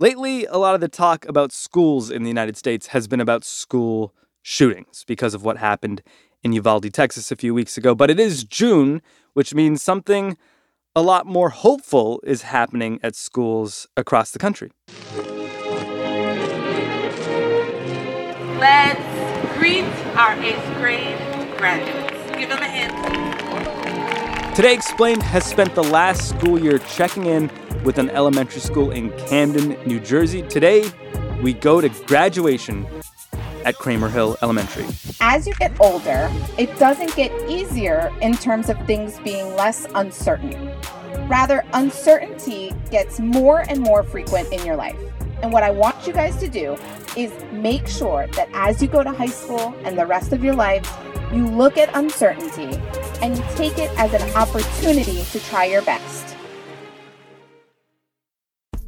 Lately, a lot of the talk about schools in the United States has been about school shootings because of what happened in Uvalde, Texas a few weeks ago. But it is June, which means something a lot more hopeful is happening at schools across the country. Let's greet our eighth grade graduates. Give them a hand. Today Explained has spent the last school year checking in with an elementary school in Camden, New Jersey. Today, we go to graduation at Cramer Hill Elementary. As you get older, it doesn't get easier in terms of things being less uncertain. Rather, uncertainty gets more and more frequent in your life. And what I want you guys to do is make sure that as you go to high school and the rest of your lives, you look at uncertainty and you take it as an opportunity to try your best.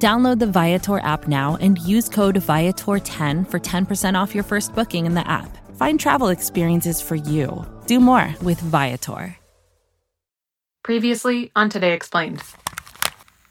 Download the Viator app now and use code Viator10 for 10% off your first booking in the app. Find travel experiences for you. Do more with Viator. Previously on Today Explained.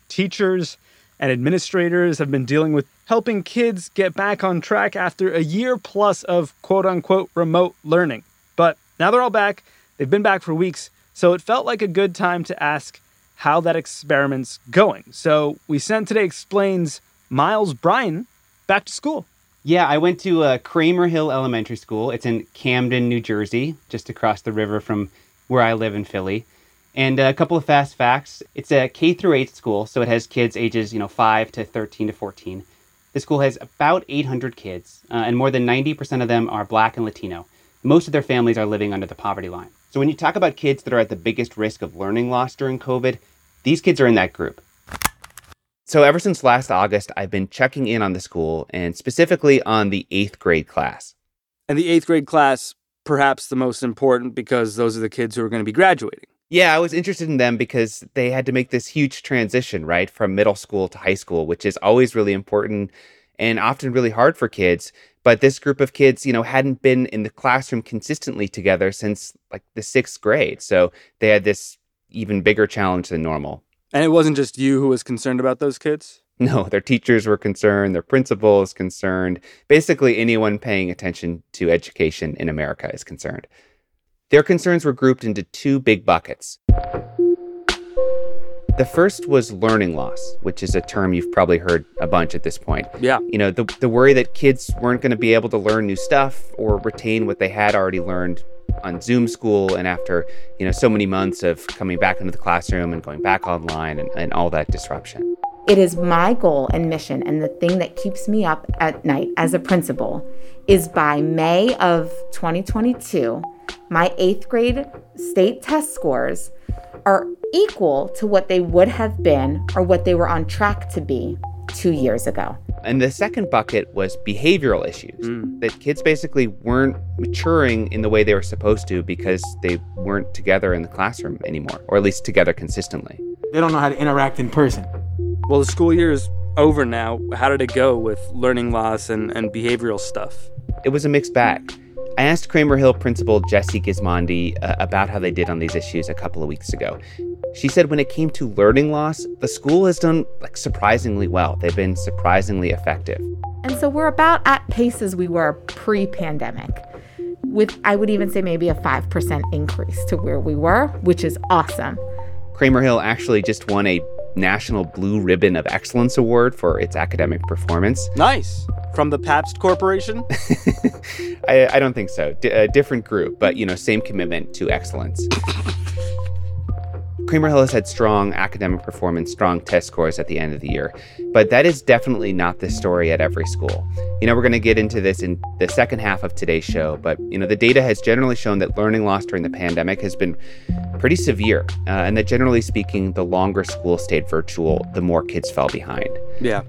Teachers and administrators have been dealing with helping kids get back on track after a year plus of quote unquote remote learning. But now they're all back. They've been back for weeks, so it felt like a good time to ask how that experiment's going. So we sent Today Explains Miles Bryan back to school. Yeah, I went to uh, Cramer Hill Elementary School. It's in Camden, New Jersey, just across the river from where I live in Philly. And a couple of fast facts. It's a K through 8 school, so it has kids ages, you know, 5 to 13 to 14. The school has about 800 kids, uh, and more than 90% of them are black and Latino. Most of their families are living under the poverty line. So when you talk about kids that are at the biggest risk of learning loss during COVID, these kids are in that group. So ever since last August, I've been checking in on the school and specifically on the eighth grade class. And the eighth grade class, perhaps the most important because those are the kids who are going to be graduating. Yeah, I was interested in them because they had to make this huge transition, right, from middle school to high school, which is always really important and often really hard for kids. But this group of kids, you know, hadn't been in the classroom consistently together since like the sixth grade. So they had this even bigger challenge than normal. And it wasn't just you who was concerned about those kids? No, their teachers were concerned, their principal is concerned. Basically, anyone paying attention to education in America is concerned. Their concerns were grouped into two big buckets. The first was learning loss, which is a term you've probably heard a bunch at this point. Yeah. You know, the, the worry that kids weren't going to be able to learn new stuff or retain what they had already learned on Zoom school and after, you know, so many months of coming back into the classroom and going back online and, and all that disruption. It is my goal and mission, and the thing that keeps me up at night as a principal is by May of 2022, my eighth grade state test scores are equal to what they would have been or what they were on track to be two years ago. And the second bucket was behavioral issues mm. that kids basically weren't maturing in the way they were supposed to because they weren't together in the classroom anymore, or at least together consistently. They don't know how to interact in person. Well, the school year is over now. How did it go with learning loss and, and behavioral stuff? It was a mixed bag. I asked Cramer Hill principal Jessie Gismondi uh, about how they did on these issues a couple of weeks ago. She said when it came to learning loss, the school has done like surprisingly well. They've been surprisingly effective. And so we're about at pace as we were pre-pandemic. With I would even say maybe a 5% increase to where we were, which is awesome. Cramer Hill actually just won a National Blue Ribbon of Excellence Award for its academic performance. Nice. From the Pabst Corporation? I, I, don't think so. D- a different group, but you know, same commitment to excellence. Cramer Hill has had strong academic performance, strong test scores at the end of the year, but that is definitely not the story at every school. You know, we're going to get into this in the second half of today's show, but you know, the data has generally shown that learning loss during the pandemic has been pretty severe, uh, and that generally speaking, the longer school stayed virtual, the more kids fell behind. Yeah.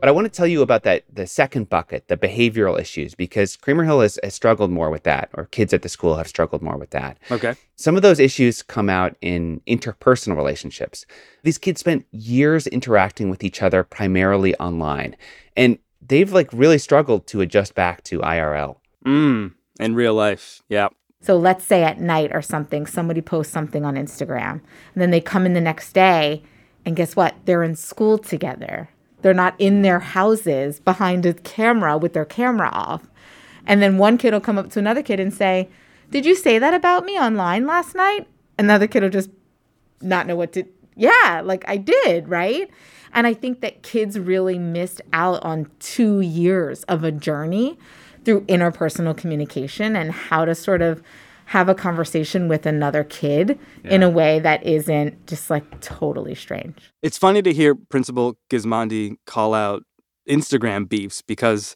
But I want to tell you about that the second bucket, the behavioral issues, because Cramer Hill has, has struggled more with that, or kids at the school have struggled more with that. Okay. Some of those issues come out in interpersonal relationships. These kids spent years interacting with each other primarily online, and they've like really struggled to adjust back to IRL. Mm, in real life. Yeah. So let's say at night or something, somebody posts something on Instagram, and then they come in the next day, and guess what? They're in school together. They're not in their houses behind a camera with their camera off. And then one kid will come up to another kid and say, Did you say that about me online last night? Another kid will just not know what to, yeah, like I did, right? And I think that kids really missed out on two years of a journey through interpersonal communication and how to sort of have a conversation with another kid in a way that isn't just like totally strange. It's funny to hear Principal Gismondi call out Instagram beefs because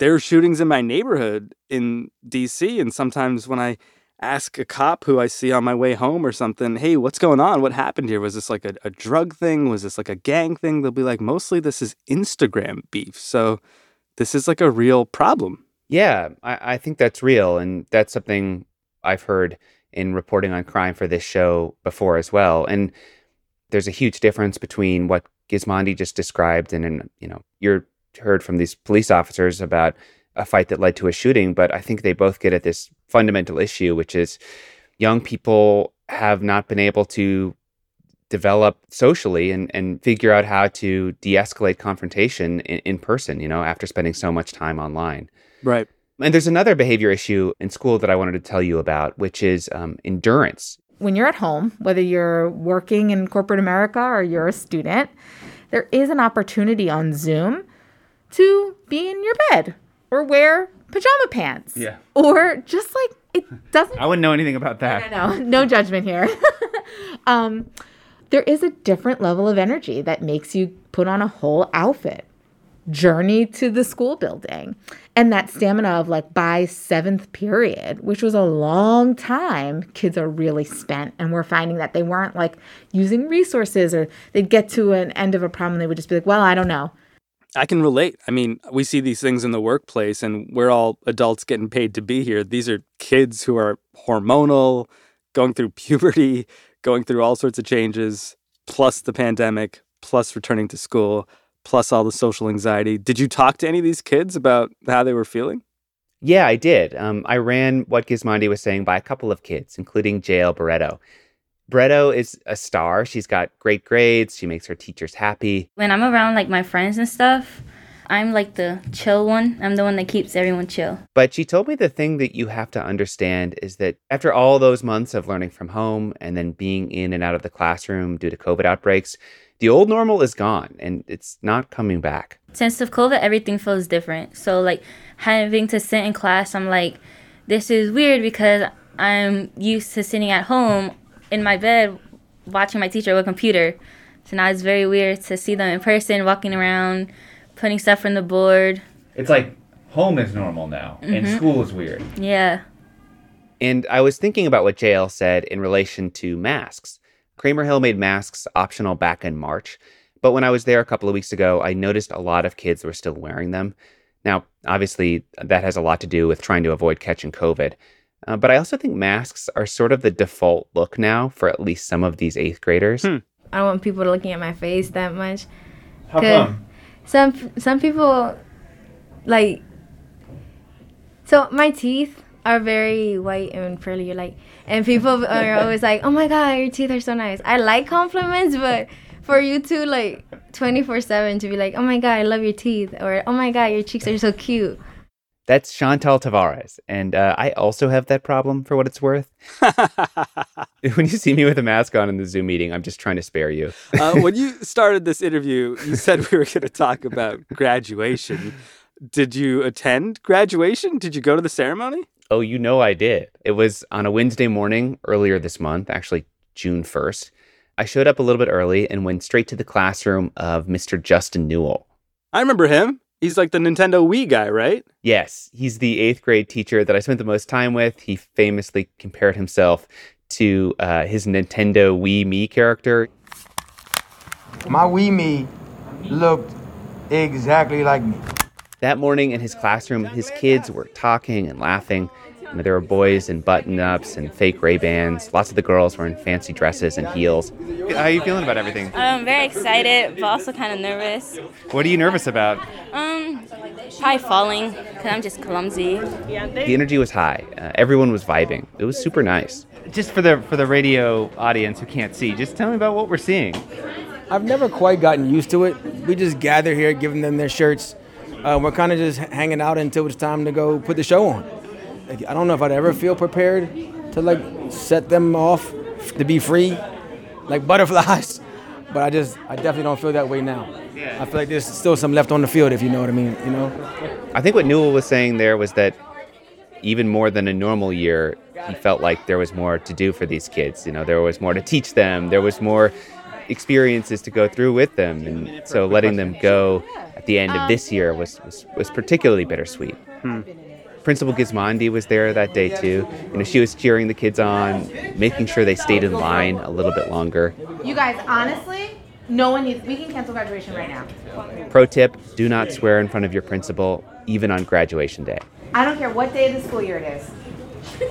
there are shootings in my neighborhood in DC. And sometimes when I ask a cop who I see on my way home or something, hey, what's going on? What happened here? Was this like a, a drug thing? Was this like a gang thing? They'll be like, mostly this is Instagram beef. So this is like a real problem. Yeah, I, I think that's real. And that's something I've heard in reporting on crime for this show before as well. And there's a huge difference between what Gismondi just described and, and you know, you're heard from these police officers about a fight that led to a shooting, but I think they both get at this fundamental issue, which is young people have not been able to develop socially and, and figure out how to de-escalate confrontation in, in person, you know, after spending so much time online. Right. And there's another behavior issue in school that I wanted to tell you about, which is um, endurance. When you're at home, whether you're working in corporate America or you're a student, there is an opportunity on Zoom to be in your bed or wear pajama pants. Yeah. Or just like it doesn't I wouldn't know anything about that. No, no, no judgment here. um, there is a different level of energy that makes you put on a whole outfit, journey to the school building, and that stamina of like by seventh period, which was a long time, kids are really spent. And we're finding that they weren't like using resources or they'd get to an end of a problem. And they would just be like, well, I don't know. I can relate. I mean, we see these things in the workplace, and we're all adults getting paid to be here. These are kids who are hormonal, going through puberty, going through all sorts of changes, plus the pandemic, plus returning to school, plus all the social anxiety. Did you talk to any of these kids about how they were feeling? Yeah, I did. Um, I ran what Gismondi was saying by a couple of kids, including JL Barreto. Barreto is a star. She's got great grades. She makes her teachers happy. When I'm around like my friends and stuff, I'm like the chill one. I'm the one that keeps everyone chill. But she told me the thing that you have to understand is that after all those months of learning from home and then being in and out of the classroom due to COVID outbreaks, the old normal is gone and it's not coming back. Since the COVID, everything feels different. So like having to sit in class, I'm like, this is weird because I'm used to sitting at home in my bed watching my teacher with a computer. So now it's very weird to see them in person, walking around, putting stuff on the board. It's like home is normal now, and school is weird. Yeah. And I was thinking about what JL said in relation to masks. Cramer Hill made masks optional back in March, but when I was there a couple of weeks ago, I noticed a lot of kids were still wearing them. Now, obviously, that has a lot to do with trying to avoid catching COVID. Uh, but I also think masks are sort of the default look now for at least some of these eighth graders. I don't want people looking at my face that much. How Good. come? Some some people like so my teeth are very white and pearly like and people are always like, "Oh my god, your teeth are so nice." I like compliments, but for you to like 24/7 to be like, "Oh my god, I love your teeth," or "Oh my god, your cheeks are so cute." That's Chantal Tavares. And uh, I also have that problem for what it's worth. when you see me with a mask on in the Zoom meeting, I'm just trying to spare you. uh, when you started this interview, you said we were going to talk about graduation. Did you attend graduation? Did you go to the ceremony? Oh, you know I did. It was on a Wednesday morning earlier this month, actually June 1st. I showed up a little bit early and went straight to the classroom of Mr. Justin Newell. I remember him. He's like the Nintendo Wii guy, right? Yes, he's the eighth grade teacher that I spent the most time with. He famously compared himself to uh, his Nintendo Wii Mii character. My Wii Mii looked exactly like me. That morning in his classroom, his kids were talking and laughing. You know, there were boys in button-ups and fake Ray-Bans. Lots of the girls were in fancy dresses and heels. How are you feeling about everything? I'm very excited, but also kind of nervous. What are you nervous about? Um, probably falling because I'm just clumsy. The energy was high. Uh, everyone was vibing. It was super nice. Just for the for the radio audience who can't see, just tell me about what we're seeing. I've never quite gotten used to it. We just gather here, giving them their shirts. Uh, we're kind of just hanging out until it's time to go put the show on. Like, I don't know if I'd ever feel prepared to like set them off to be free, like butterflies. But I just, I definitely don't feel that way now. I feel like there's still some left on the field, if you know what I mean. You know. I think what Newell was saying there was that even more than a normal year, he felt like there was more to do for these kids. You know, there was more to teach them. There was more experiences to go through with them, and so letting them go at the end of this year was was, was particularly bittersweet. Principal Gismondi was there that day too. You know, she was cheering the kids on, making sure they stayed in line a little bit longer. You guys, honestly, no one needs. We can cancel graduation right now. Pro tip: Do not swear in front of your principal, even on graduation day. I don't care what day of the school year it is.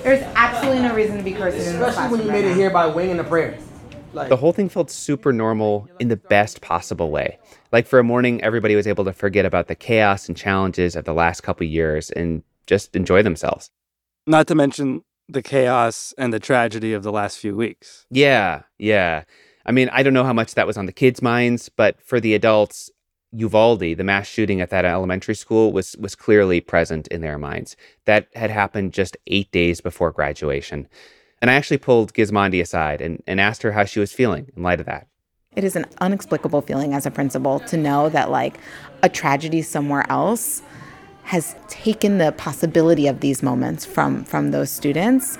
There's absolutely no reason to be cursing in the Especially when you classroom made right it here by winging the prayers. Like, The whole thing felt super normal in the best possible way. Like for a morning, everybody was able to forget about the chaos and challenges of the last couple years and just enjoy themselves. Not to mention the chaos and the tragedy of the last few weeks. Yeah, yeah. I mean, I don't know how much that was on the kids' minds, but for the adults, Uvalde, the mass shooting at that elementary school, was was clearly present in their minds. That had happened just eight days before graduation. And I actually pulled Gismondi aside and, and asked her how she was feeling in light of that. It is an inexplicable feeling as a principal to know that like a tragedy somewhere else has taken the possibility of these moments from from those students.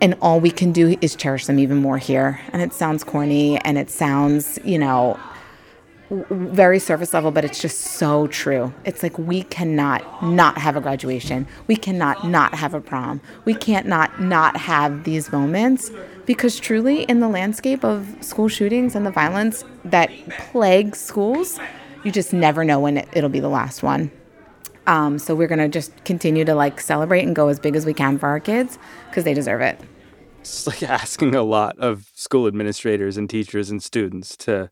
And all we can do is cherish them even more here. And it sounds corny and it sounds you know very surface level but it's just so true. It's like we cannot not have a graduation. We cannot not have a prom. We can't not not have these moments because truly in the landscape of school shootings and the violence that plagues schools you just never know when it'll be the last one um, so we're gonna just continue to like celebrate and go as big as we can for our kids because they deserve it. It's like asking a lot of school administrators and teachers and students to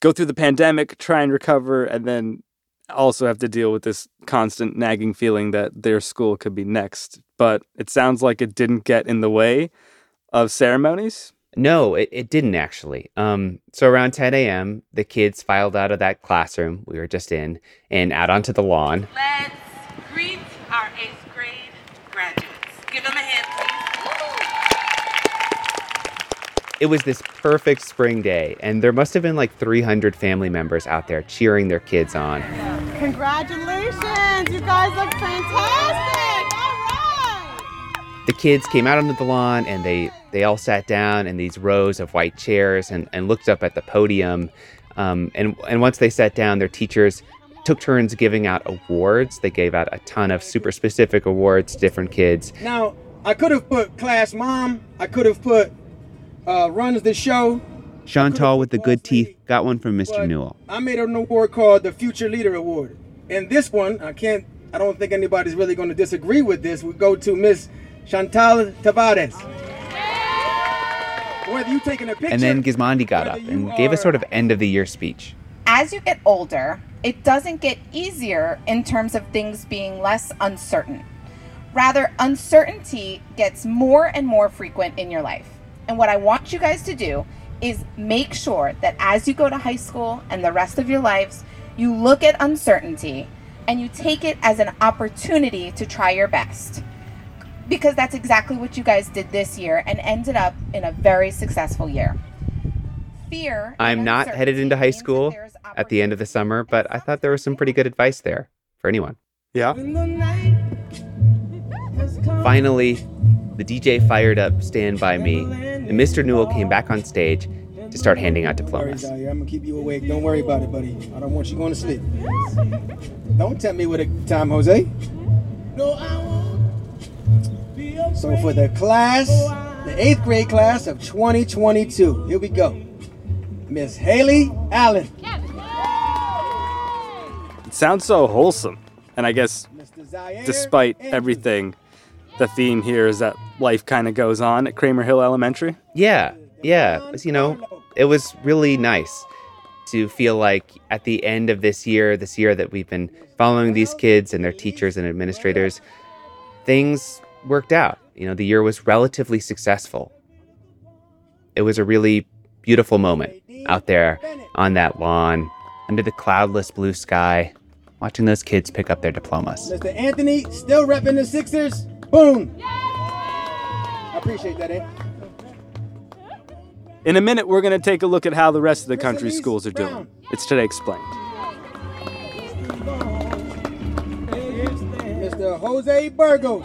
go through the pandemic, try and recover, and then also have to deal with this constant nagging feeling that their school could be next. But it sounds like it didn't get in the way of ceremonies. No, it, it didn't actually. Um, so around 10 a.m., the kids filed out of that classroom we were just in and out onto the lawn. Let's greet our eighth grade graduates. Give them a hand, please. It was this perfect spring day, and there must have been like 300 family members out there cheering their kids on. Congratulations! You guys look fantastic! The kids came out onto the lawn and they, they all sat down in these rows of white chairs and, and looked up at the podium. Um, and, and once they sat down, their teachers took turns giving out awards. They gave out a ton of super specific awards to different kids. Now, I could have put class mom. I could have put uh, runs the show. Chantal with the good teeth got one from Mr. Newell. I made an award called the Future Leader Award. And this one, I can't, I don't think anybody's really going to disagree with this. We go to Miss Chantal Tavares. Whether you taking a picture. And then Gismondi got up and gave a sort of end of the year speech. As you get older, it doesn't get easier in terms of things being less uncertain. Rather, uncertainty gets more and more frequent in your life. And what I want you guys to do is make sure that as you go to high school and the rest of your lives, you look at uncertainty and you take it as an opportunity to try your best. Because that's exactly what you guys did this year and ended up in a very successful year. Fear. I'm not headed into high school at the end of the summer, but I thought there was some pretty good advice there for anyone. Yeah. Finally, the DJ fired up Stand By Me, and Mr. Newell came back on stage to start handing out diplomas. I'm gonna keep you awake. Don't worry about it, buddy. I don't want you going to sleep. Don't tempt me with a time, Jose. So for the class, the eighth grade class of 2022, here we go. Miss Haley Allen. It sounds so wholesome. And I guess, despite everything, the theme here is that life kind of goes on at Cramer Hill Elementary. Yeah, yeah. You know, it was really nice to feel like at the end of this year, this year that we've been following these kids and their teachers and administrators, things worked out. You know, the year was relatively successful. It was a really beautiful moment out there on that lawn, under the cloudless blue sky, watching those kids pick up their diplomas. Mr. Anthony still repping the Sixers. Boom. I appreciate that, eh? In a minute, we're going to take a look at how the rest of the country's schools are doing. It's Today Explained. Mr. Jose Burgos.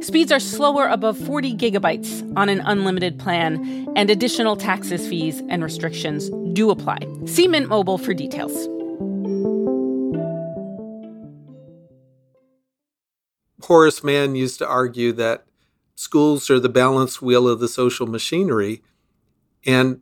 Speeds are slower above 40 gigabytes on an unlimited plan, and additional taxes, fees, and restrictions do apply. See Mint Mobile for details. Horace Mann used to argue that schools are the balance wheel of the social machinery. And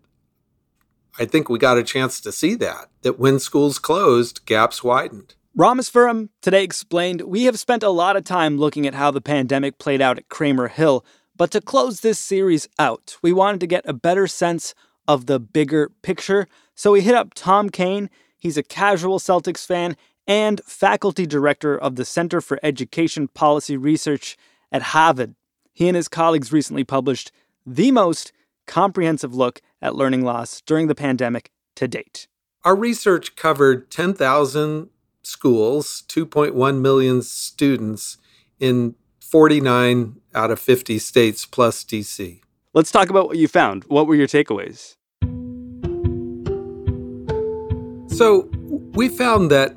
I think we got a chance to see that, that when schools closed, gaps widened. Rameswaram today explained we have spent a lot of time looking at how the pandemic played out at Cramer Hill, but to close this series out, we wanted to get a better sense of the bigger picture. So we hit up Tom Kane. He's a casual Celtics fan and faculty director of the Center for Education Policy Research at Harvard. He and his colleagues recently published the most comprehensive look at learning loss during the pandemic to date. Our research covered 10,000 schools, 2.1 million students in 49 out of 50 states plus DC. Let's talk about what you found. What were your takeaways? So, we found that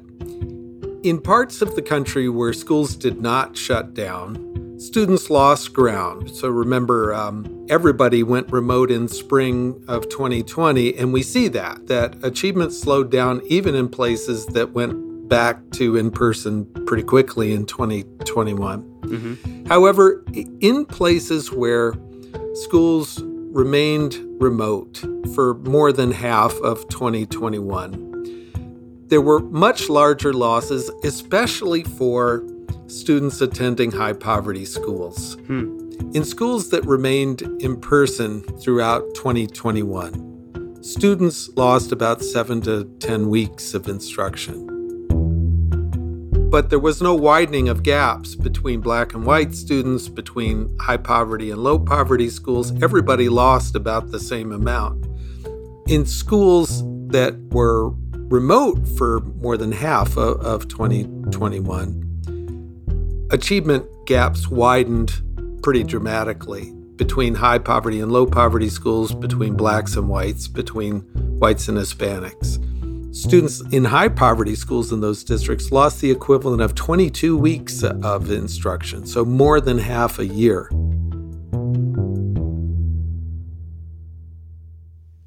in parts of the country where schools did not shut down, students lost ground. So, remember, um, everybody went remote in spring of 2020, and we see that, that achievement slowed down even in places that went back to in person pretty quickly in 2021. Mm-hmm. However, in places where schools remained remote for more than half of 2021, there were much larger losses, especially for students attending high poverty schools. Hmm. In schools that remained in person throughout 2021, students lost about seven to 10 weeks of instruction. But there was no widening of gaps between black and white students, between high poverty and low poverty schools. Everybody lost about the same amount. In schools that were remote for more than half of, of 2021, achievement gaps widened pretty dramatically between high poverty and low poverty schools, between blacks and whites, between whites and Hispanics. Students in high poverty schools in those districts lost the equivalent of 22 weeks of instruction, so more than half a year.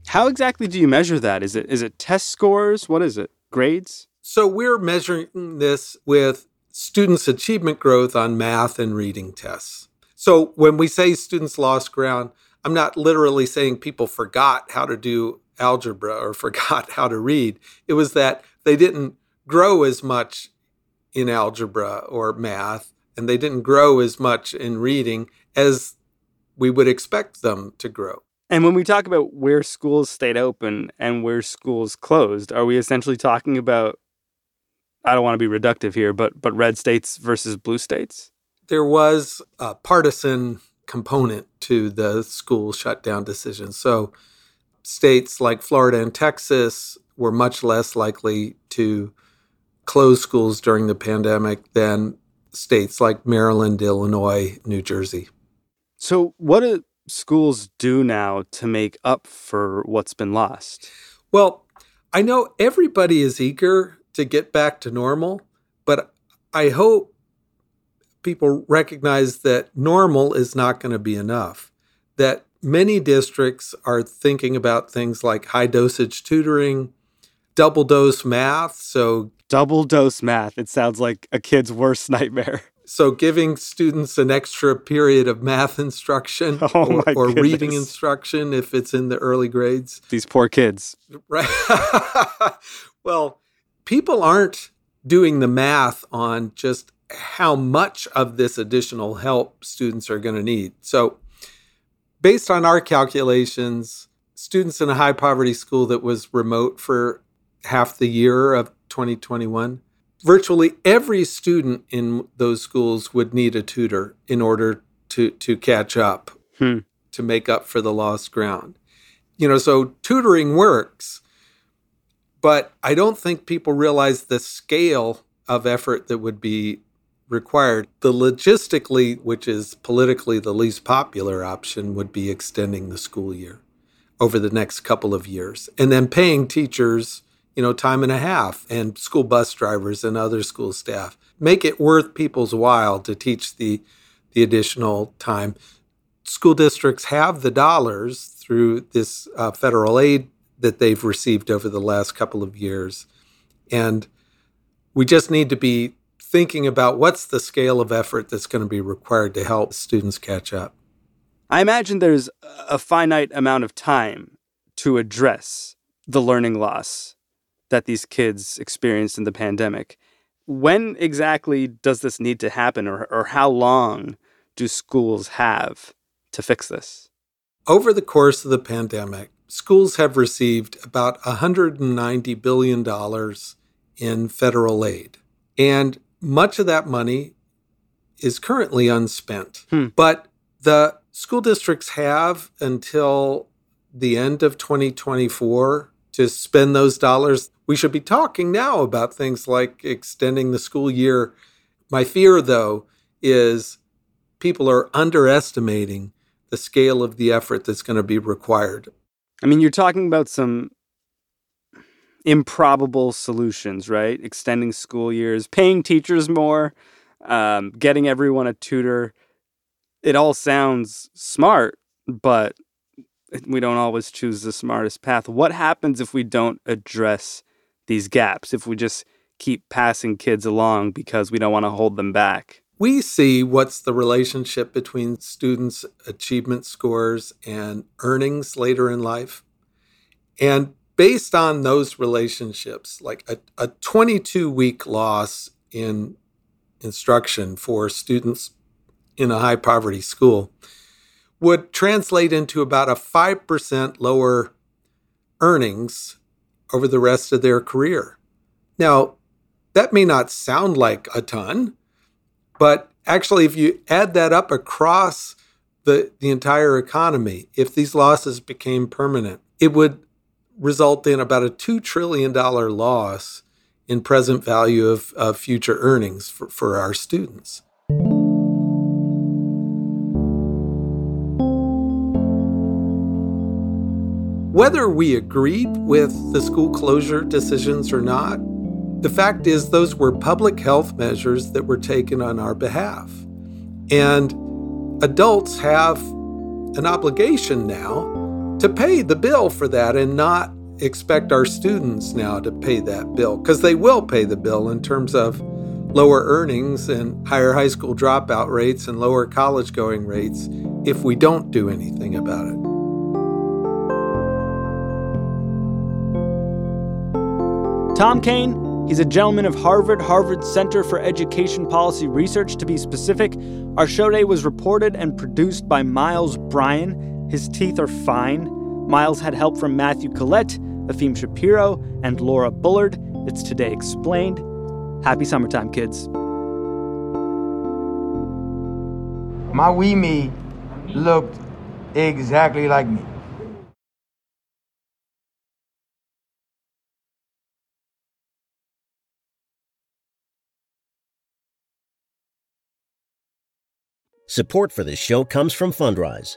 How exactly do you measure that? Is it is it test scores? What is it? Grades? So we're measuring this with students' achievement growth on math and reading tests. So when we say students lost ground, I'm not literally saying people forgot how to do algebra or forgot how to read. It was that they didn't grow as much in algebra or math, and they didn't grow as much in reading as we would expect them to grow. And when we talk about where schools stayed open and where schools closed, are we essentially talking about I don't want to be reductive here, but but red states versus blue states? There was a partisan component to the school shutdown decision. So states like Florida and Texas were much less likely to close schools during the pandemic than states like Maryland, Illinois, New Jersey. So, what do schools do now to make up for what's been lost? Well, I know everybody is eager to get back to normal, but I hope people recognize that normal is not going to be enough. That many districts are thinking about things like high dosage tutoring, double dose math. So, double dose math, it sounds like a kid's worst nightmare. So, giving students an extra period of math instruction oh or, or reading instruction if it's in the early grades. These poor kids. Right. well, people aren't doing the math on just how much of this additional help students are going to need. So, based on our calculations, students in a high poverty school that was remote for half the year of 2021, virtually every student in those schools would need a tutor in order to, to catch up, hmm. to make up for the lost ground. You know, so tutoring works, but I don't think people realize the scale of effort that would be required. The logistically, which is politically the least popular option, would be extending the school year over the next couple of years and then paying teachers, you know, time and a half and school bus drivers and other school staff. Make it worth people's while to teach the the additional time. School districts have the dollars through this uh, federal aid that they've received over the last couple of years. And we just need to be thinking about what's the scale of effort that's going to be required to help students catch up. I imagine there's a finite amount of time to address the learning loss that these kids experienced in the pandemic. When exactly does this need to happen, or, or how long do schools have to fix this? Over the course of the pandemic, schools have received about $190 billion in federal aid. And much of that money is currently unspent. Hmm. But the school districts have until the end of 2024 to spend those dollars. We should be talking now about things like extending the school year. My fear, though, is people are underestimating the scale of the effort that's going to be required. I mean, you're talking about some improbable solutions, right? Extending school years, paying teachers more, um, getting everyone a tutor. It all sounds smart, but we don't always choose the smartest path. What happens if we don't address these gaps? If we just keep passing kids along because we don't want to hold them back? We see what's the relationship between students' achievement scores and earnings later in life. And based on those relationships, like a, a 22 week loss in instruction for students in a high poverty school would translate into about a 5% lower earnings over the rest of their career. Now, that may not sound like a ton, but actually, if you add that up across the, the entire economy, if these losses became permanent, it would result in about a $2 trillion loss in present value of, of future earnings for, for our students. Whether we agreed with the school closure decisions or not, the fact is those were public health measures that were taken on our behalf. And adults have an obligation now to pay the bill for that and not expect our students now to pay that bill because they will pay the bill in terms of lower earnings and higher high school dropout rates and lower college going rates if we don't do anything about it. Tom Kane, he's a gentleman of Harvard, Harvard Center for Education Policy Research to be specific. Our show day was reported and produced by Miles Bryan. His teeth are fine. Miles had help from Matthew Collette, Efim Shapiro, and Laura Bullard. It's Today Explained. Happy summertime, kids. My wee me looked exactly like me. Support for this show comes from Fundrise.